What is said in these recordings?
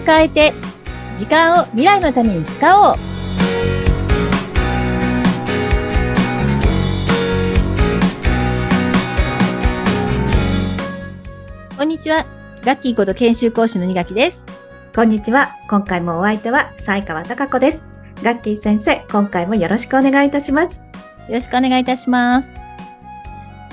を変えて、時間を未来のために使おう。こんにちは。ガッキーこと研修講師の二垣です。こんにちは。今回もお相手は、西川貴子です。ガッキー先生、今回もよろしくお願いいたします。よろしくお願いいたします。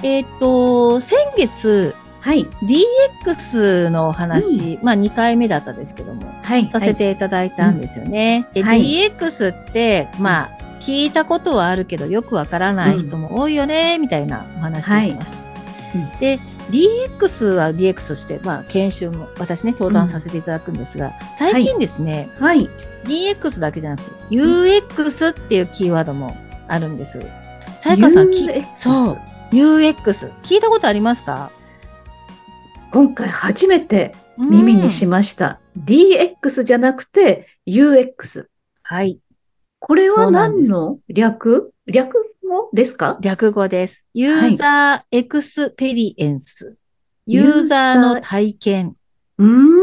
えっ、と、先月、はい。DX のお話、まあ2回目だったですけども、はい。させていただいたんですよね。で、はい DX って、まあ、聞いたことはあるけど、よくわからない人も多いよね、みたいなお話をしました。うんで、DX は DX として、まあ、研修も私ね、登壇させていただくんですが、最近ですね、はい。DX だけじゃなくて、UX っていうキーワードもあるんです。さやかさん、そう、UX。聞いたことありますか？今回初めて耳にしまました。DX じゃなくて UX。はい。これは何の略？略語？ですか？略語です。ユーザーエクスペリエンス。ユユーザーの体験。うーん。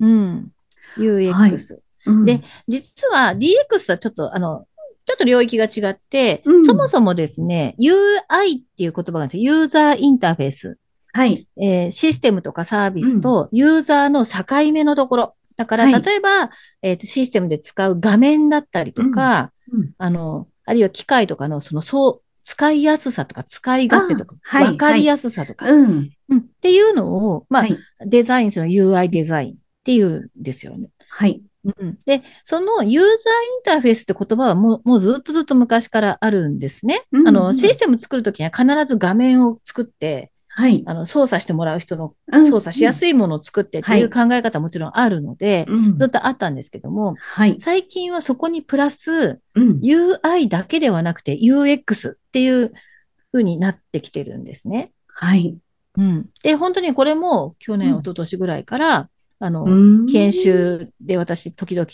うん。UX。うんで、実は DX はちょっと、あの、ちょっと領域が違って、うんそもそもですね、UI っていう言葉があるんですよ。ユーザーインターフェース。はい。えーシステムとかサービスとユーザーの境目のところ。だから、はい例えば、えーとシステムで使う画面だったりとか、うんあの、あるいは機械とかのその、そう、使いやすさとか使い勝手とか、あはいわかりやすさとか、うん。うん、っていうのを、まあ、はい。デザインするの UI デザインっていうんですよね。はい。うん、で、そのユーザーインターフェースって言葉はもうもうずっとずっと昔からあるんですね。うんうんあの、システム作るときには必ず画面を作って、はい。あの、操作してもらう人のうん操作しやすいものを作ってっていう考え方はもちろんあるので、うんずっとあったんですけども、はい。最近はそこにプラスうん。UI だけではなくて UX っていう風になってきてるんですね。はい。うん。で、本当にこれも去年、うん一昨年ぐらいから、あの、うん研。修で私時々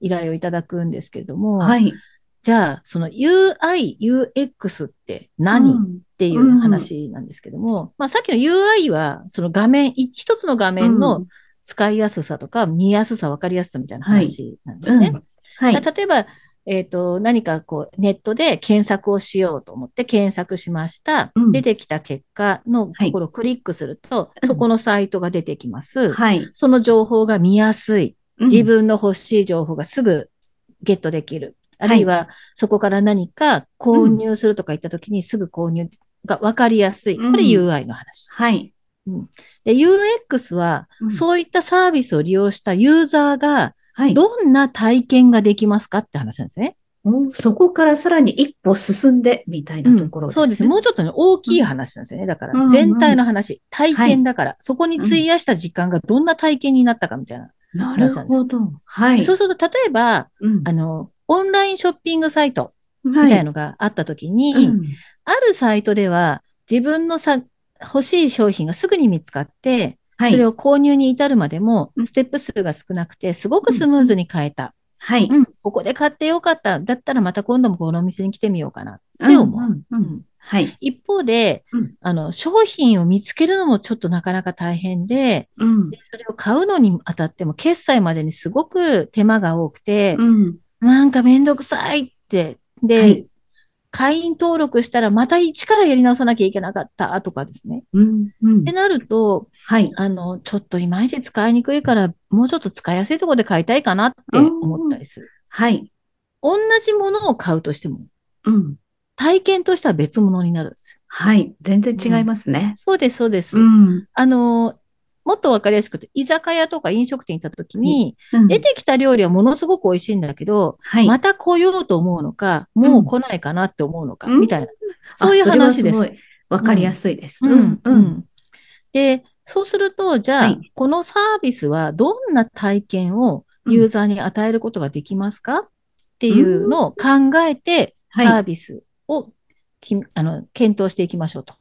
依頼をいただくんですけれども、はい。じゃあ、その UI、UX って何、っうんていう話なんですけども、まあさっきの UI は、その画面、い一つの画面うのん使いやすさとか見やすさ、わかりやすさみたいな話なんですね。うんはい。例えば、えっ、と、何かこう、ネットで検索をしようと思って検索しました。うん出てきた結果のところをクリックすると、うんそこのサイトが出てきます。はい。その情報が見やすい。うん自分の欲しい情報がすぐゲットできる。あるいは、そこから何か購入するとか言ったときにすぐ購入がわかりやすい。これうん UI の話。はい。で、UX は、うんそういったサービスを利用したユーザーが、はい。どんな体験ができますかって話なんですね。おそこからさらに一歩進んでみたいなところですね。そうですね。もうちょっとね、大きい話なんですよね。だかうんうんら、全体の話、体験だから、そこに費やした時間がどんな体験になったかみたいな。なるほど。はい。そうすると、例えば、うんあの、オンラインショッピングサイトみみたいなのがあったときに、うんあるサイトでは自分のさ、欲しい商品がすぐに見つかって、はい。それを購入に至るまでもうんステップ数が少なくて、すごくスムーズに買えた。はい。うん、ここで買ってよかった。だったらまた今度もこのお店に来てみようかなって思う。んんううんんはい。一方で、うんあの、商品を見つけるのもちょっとなかなか大変で、うん。でそれを買うのにあたっても、決済までにすごく手間が多くて、うん。なんかめんどくさいって、で、はい会員登録したらまた一からやり直さなきゃいけなかったとかですね。うん。うんってなると、はい。あの、ちょっといまいち使いにくいから、もうちょっと使いやすいところで買いたいかなって思ったりする。はい。同じものを買うとしても、うん。体験としては別物になるんですよ。はい。全然違いますね。そうです、そうです。うん。あの、もっとわかりやすくて、居酒屋とか飲食店に行った時に、うん。出てきた料理はものすごく美味しいんだけど、はい。また来ようと思うのか、もう来ないかなって思うのか、うん。みたいな。そういう話です。わかりやすいです。うん。で、そうすると、じゃあ、はい。このサービスはどんな体験をユーザーに与えることができますか、っていうのを考えて、はい。サービスをきあの検討していきましょうと。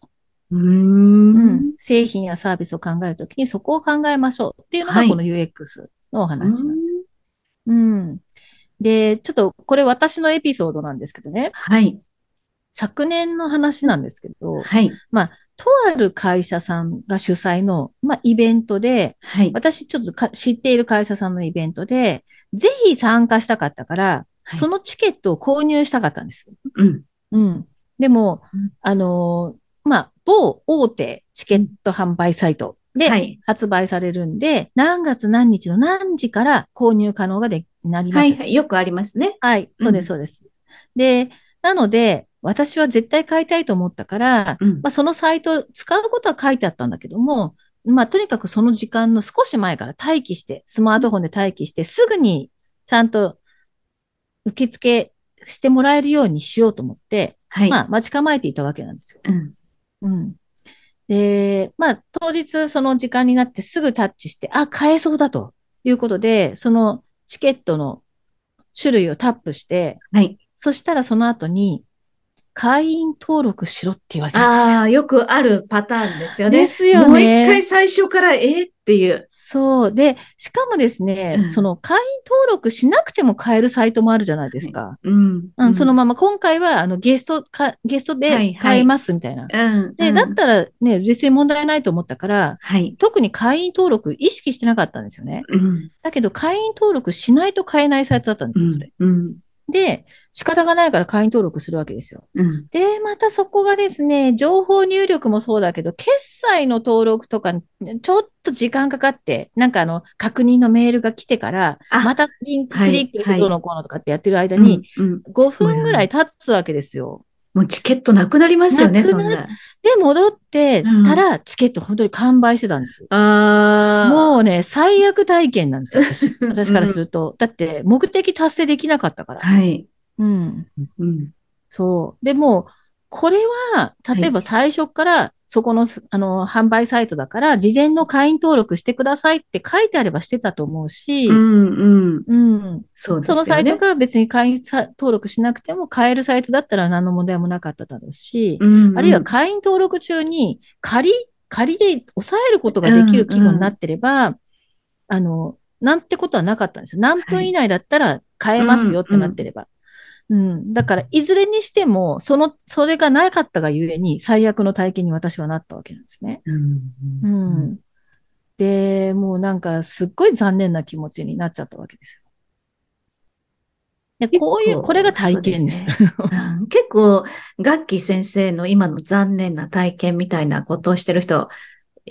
うんん製品やサービスを考えるときにそこを考えましょうっていうのがはいこの UX のお話なんですよ。うん。で、ちょっとこれ私のエピソードなんですけどね、はい。昨年の話なんですけど、はい。とある会社さんが主催の、まあ、イベントで、はい。私ちょっとか知っている会社さんのイベントで、ぜひ参加したかったから、はいそのチケットを購入したかったんです。うん。うん。でもうん、あのーまあ、某大手チケット販売サイトではい。発売されるんで、何月何日の何時から購入可能がでなります。はい。はい。よくありますね。はい、そうです、うんそうです。で、なので、私は絶対買いたいと思ったから、うんまあ、そのサイト使うことは書いてあったんだけども、まあ、とにかくその時間の少し前から待機して、スマートフォンで待機して、すぐにちゃんと受付してもらえるようにしようと思って、はい。まあ、待ち構えていたわけなんですよ。うん。うん。で、まあ、当日その時間になってすぐタッチして、あ、買えそうだということで、そのチケットの種類をタップして、はい。そしたらその後に、会員登録しろって言われたんですよ。ああ、よくあるパターンですよね。ですよねもう一回最初から、えーっていう。そう。で、しかもですね、うんその会員登録しなくても買えるサイトもあるじゃないですか。うん。うん、そのまま今回はあのゲストか、ゲストはいはいで買えますみたいな。うん。で、うんだったらね、別に問題ないと思ったから、はい。特に会員登録意識してなかったんですよね。うん。だけど会員登録しないと買えないサイトだったんですよ、それ。うん。で、仕方がないから会員登録するわけですよ。うん。で、またそこがですね、情報入力もそうだけど、決済の登録とかにちょっと時間かかって、なんかあの、確認のメールが来てから、あまたリンクはいクリックしてはいどうのこうのとかってやってる間に、うん、うん。5分ぐらい経つわけですよ。もうチケットなくなりますよね、そんな。で、戻ってうんたら、チケット本当に完売してたんです。ああ。もうね、最悪体験なんですよ、私。私からすると。だって、目的達成できなかったから。はい。うん。うん。そう。でも、これは、例えば最初から、そこの、あの、販売サイトだから、事前の会員登録してくださいって書いてあればしてたと思うし、うん、うん。うん。そうですよね。そのサイトが別に会員さ登録しなくても買えるサイトだったら何の問題もなかっただろうし、うん、うんあるいは会員登録中に仮、仮で抑えることができる規模になってれば、あの、なんてことはなかったんですよ。何分以内だったら買えますよってなってれば。うん、だから、いずれにしても、その、それがなかったがゆえに、最悪の体験に私はなったわけなんですね。うん。ううん。ん。で、もうなんか、すっごい残念な気持ちになっちゃったわけですよ。で、結構こういう、これが体験です。結構、ガッキー先生の今の残念な体験みたいなことをしてる人、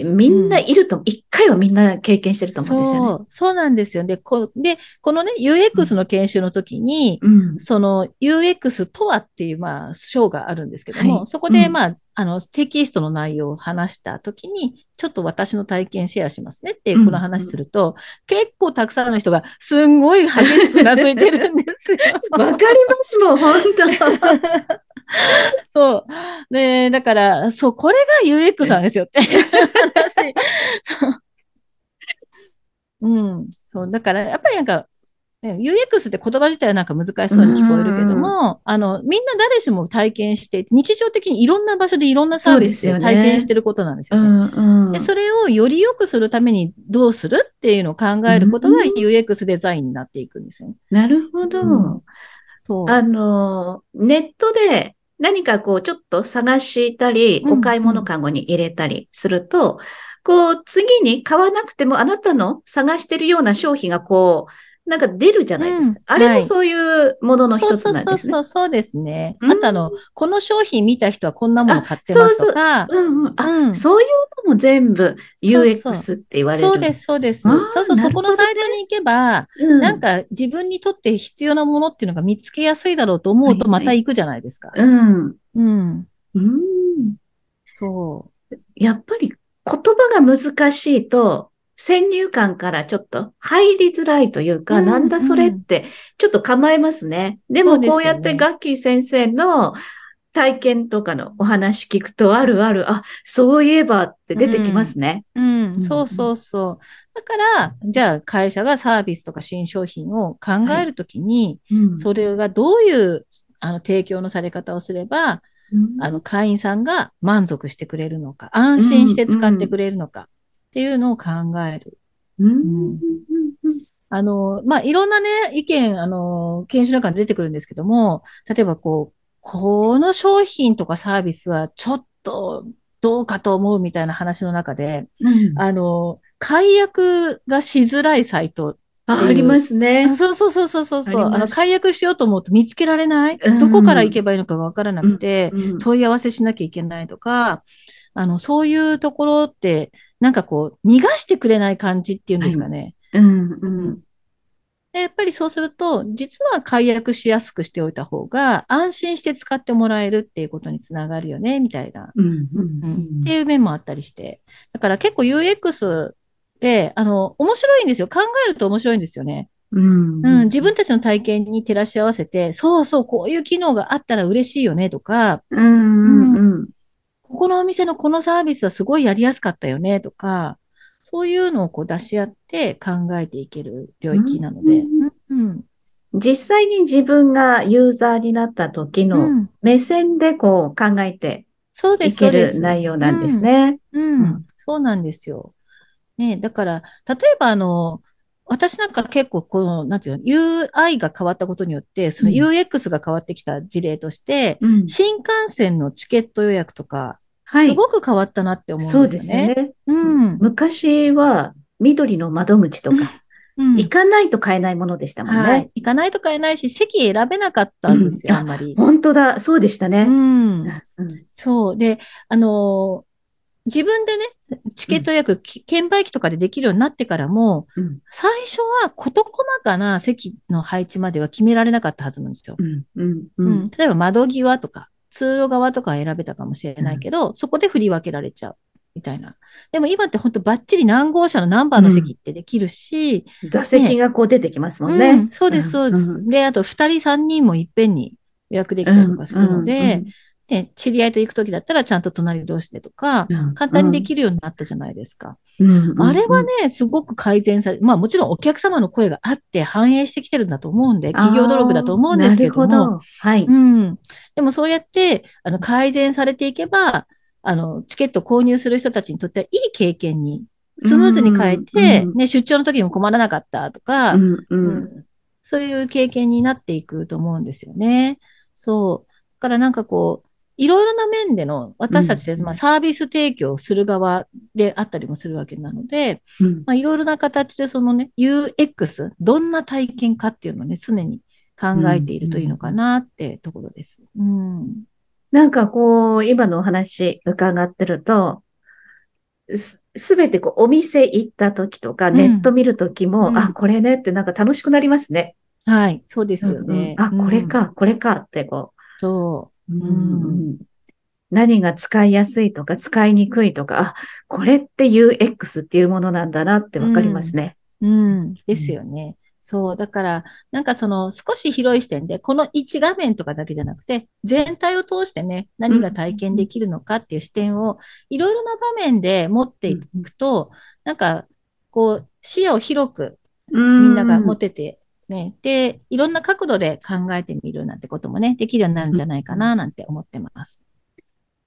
みんないると、一、回はみんな経験してると思うんですよね。そう、そうなんですよ。で、こで、このね、UX の研修の時に、うん。その UX とはっていう、まあ、章があるんですけども、はいそこで、うんまあ、あの、テキストの内容を話した時に、ちょっと私の体験シェアしますねっていう、この話すると、結構たくさんの人が、すんごい激しくうなずいてるんですよ。わかりますもん、本当。そう。で、だから、そう、これが UX なんですよっていう 話。そう。うん。そう。だから、やっぱりなんか、ね UX って言葉自体はなんか難しそうに聞こえるけども、あの、みんな誰しも体験していて、日常的にいろんな場所でいろんなサービスそうで体験してることなんですうよね。ん、うん。で、それをより良くするためにどうするっていうのを考えることがうん UX デザインになっていくんですよね。なるほど。うんそう。あの、ネットで何かこうちょっと探したり、うんお買い物カゴに入れたりすると、こう次に買わなくてもあなたの探してるような商品がこう、なんか出るじゃないですか。うんはいあれもそういうもののそう一つそうそうなんですね。そう、そうですね。うんあとあの、この商品見た人はこんなもの買ってますとか、うんうん。あ、うんそういうのも全部そうそう UX って言われる。そうです、そうです。そうそう、そこのサイトに行けば、うん。なんか自分にとって必要なものっていうのが見つけやすいだろうと思うとまた行くじゃないですか。うん。うん。うん。そやっぱり言葉が難しいと、先入観からちょっと入りづらいというか、うんなんだそれって、ちょっと構えますね。でもこうやってガッキー先生の体験とかのお話聞くと、あるある、あ、そういえばって出てきますね。う。うんう、んそうそうそう。だから、じゃあ会社がサービスとか新商品を考えるときに、うんそれがどういうあの提供のされ方をすれば、うんあの、会員さんが満足してくれるのか、安心して使ってくれるのかっていうのを考える。うんうんあの、まあ、いろんなね、意見、あの、研修の中に出てくるんですけども、例えばこう、この商品とかサービスはちょっと、どうかと思うみたいな話の中で、うんあの、解約がしづらいサイト。あありますね。そうそうそうそうそうそう。ああの、解約しようと思うと見つけられない、うんどこから行けばいいのかがわからなくて、うん問い合わせしなきゃいけないとか、あの、そういうところって、なんかこう、逃がしてくれない感じっていうんですかね。うんうんでやっぱりそうすると、実は解約しやすくしておいた方が、安心して使ってもらえるっていうことにつながるよね、みたいな、うんうんっていう面もあったりして。だから結構 UX って、あの、面白いんですよ。考えると面白いんですよね。うんうん、自分たちの体験に照らし合わせて、そうそう、こういう機能があったら嬉しいよね、とか、うんうんここのお店のこのサービスはすごいやりやすかったよね、とか、そういうのをこう出し合って考えていける領域なので。うんうん。実際に自分がユーザーになった時うのん。目線でこう考えてそうです、そいけ。る内容なんですね。うん。うんそうなんですよ。ね、だから、例えばあの、私なんか結構この、なんていうの、UI が変わったことによって、そのうん UX が変わってきた事例として、うん新幹線のチケット予約とか、はい。すごく変わったなって思そううんですよですよね。ね。うん。昔は緑の窓口とか、うん行かないと買えないものでしたもんはいね。。行かないと買えないし、席選べなかったんですよ、うんあんまり。本当だ、そうでしたうね。ん。うんそう。で、あのー自分でね、チケット予約、き券売機とかでできるようになってからも、うん。最初は事細かな席の配置までは決められなかったはずなんですよ。うん。うん。ううん。ん例えば窓際とか、通路側とかは選べたかもしれないけど、そこで振り分けられちゃう。みたいな。でも今って本当バッチリ何号車のナンバーの席ってできるし、座席がこう出てきますもんうねん。そうです、そうです。で、あと二人三人もいっぺんに予約できたりとかするので、で、知り合いと行くときだったらちゃんと隣同士でとか、簡単にできるようになったじゃないですか。るあれはね、すごく改善され、まあもちろんお客様の声があって反映してきてるんだと思うんで、企業努力だと思うんですけども、ど。はい。うん。でもそうやって、あの、改善されていけば、あの、チケット購入する人たちにとってはいい経験に、スムーズに変えて、うんね、出張の時にも困らなかったとか、うんううんんそういう経験になっていくと思うんですよね。そう。だからなんかこう、いろいろな面での、私たちで、うんまあ、サービス提供をする側であったりもするわけなので、うんまあ、いろいろな形でそのね、UX、どんな体験かっていうのをね、常に考えているといいのかなってところです。うん。なんかこう、今のお話伺ってると、すすべてこう、お店行った時とか、うんネット見る時も、うんあ、これねってなんか楽しくなりますね。はい、そうですよね。うんうんあ、これうん。か、これかってこそう。う、ん何が使いやすいとか、使いにくいとか、あ、これって UX っていうものなんだなってわかりますね。うん。ですよね。そう。だから、なんかその少し広い視点で、この一画面とかだけじゃなくて、全体を通してね、何が体験できるのかっていう視点を、いろいろな場面で持っていくと、なんか、こう、視野を広くみみんなが持ってて、ね、で、いろんな角度で考えてみるなんてこともね、できるようになるんじゃないかな、なんて思ってます。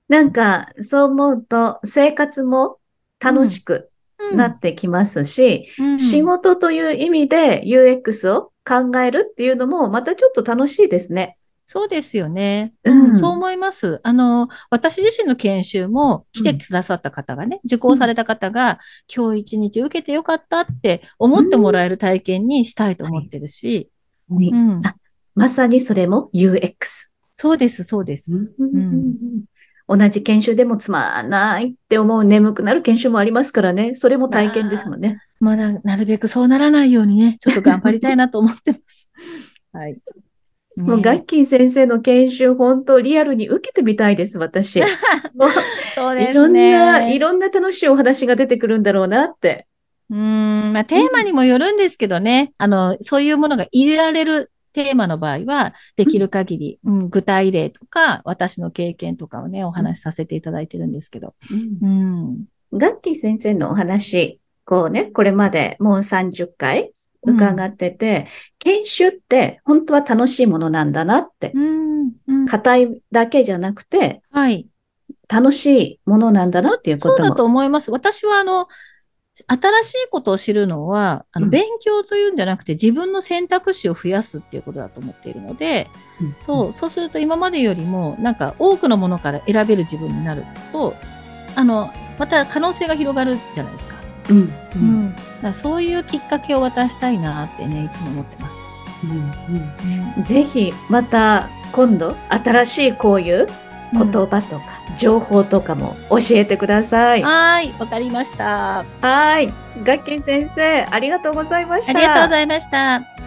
なんか、そう思うと、生活も楽しくなってきますし、うん仕事という意味で UX を考えるっていうのも、またちょっと楽しいですね。そうですよね。うんうん、そう思います。あの、私自身の研修も来てくださった方がね、受講された方が、今日一日受けてよかったって思ってもらえる体験にしたいと思ってるし、うんあまさにそれも UX。そうです、そうです。同じ研修でもつまらないって思う眠くなる研修もありますからね。それも体験ですもんね。まあな、なるべくそうならないようにね、ちょっと頑張りたいなと思ってます。はい。もうねガッキー先生の研修、本当リアルに受けてみたいです、私。もうそうですね。いろんな、いろんな楽しいお話が出てくるんだろうなって。うーん、まあ、テーマにもよるんですけどね、あの、そういうものが入れられるテーマの場合は、できる限り、うん、具体例とか、私の経験とかをね、お話しさせていただいてるんですけど。うん。ガッキー先生のお話、こうね、これまでもう30回伺ってて、研修って本当は楽しいものなんだなって、うん。うん。硬いだけじゃなくて、はい。楽しいものなんだなっていうことも。そうだと思います。私は、あの、新しいことを知るのは、あの、うん勉強というんじゃなくて、自分の選択肢を増やすっていうことだと思っているので、うんそう、そうすると今までよりも、なんか多くのものから選べる自分になると、あの、また可能性が広がるじゃないですか。うん。う。うんそういうきっかけを渡したいなってね、いつも思ってます。うん。ぜひ、また、今度、新しいこういう言葉とか、情報とかも教えてください。はーい、わかりました。あはい。ガッキー先生、ありがとうございました。りがとうございました。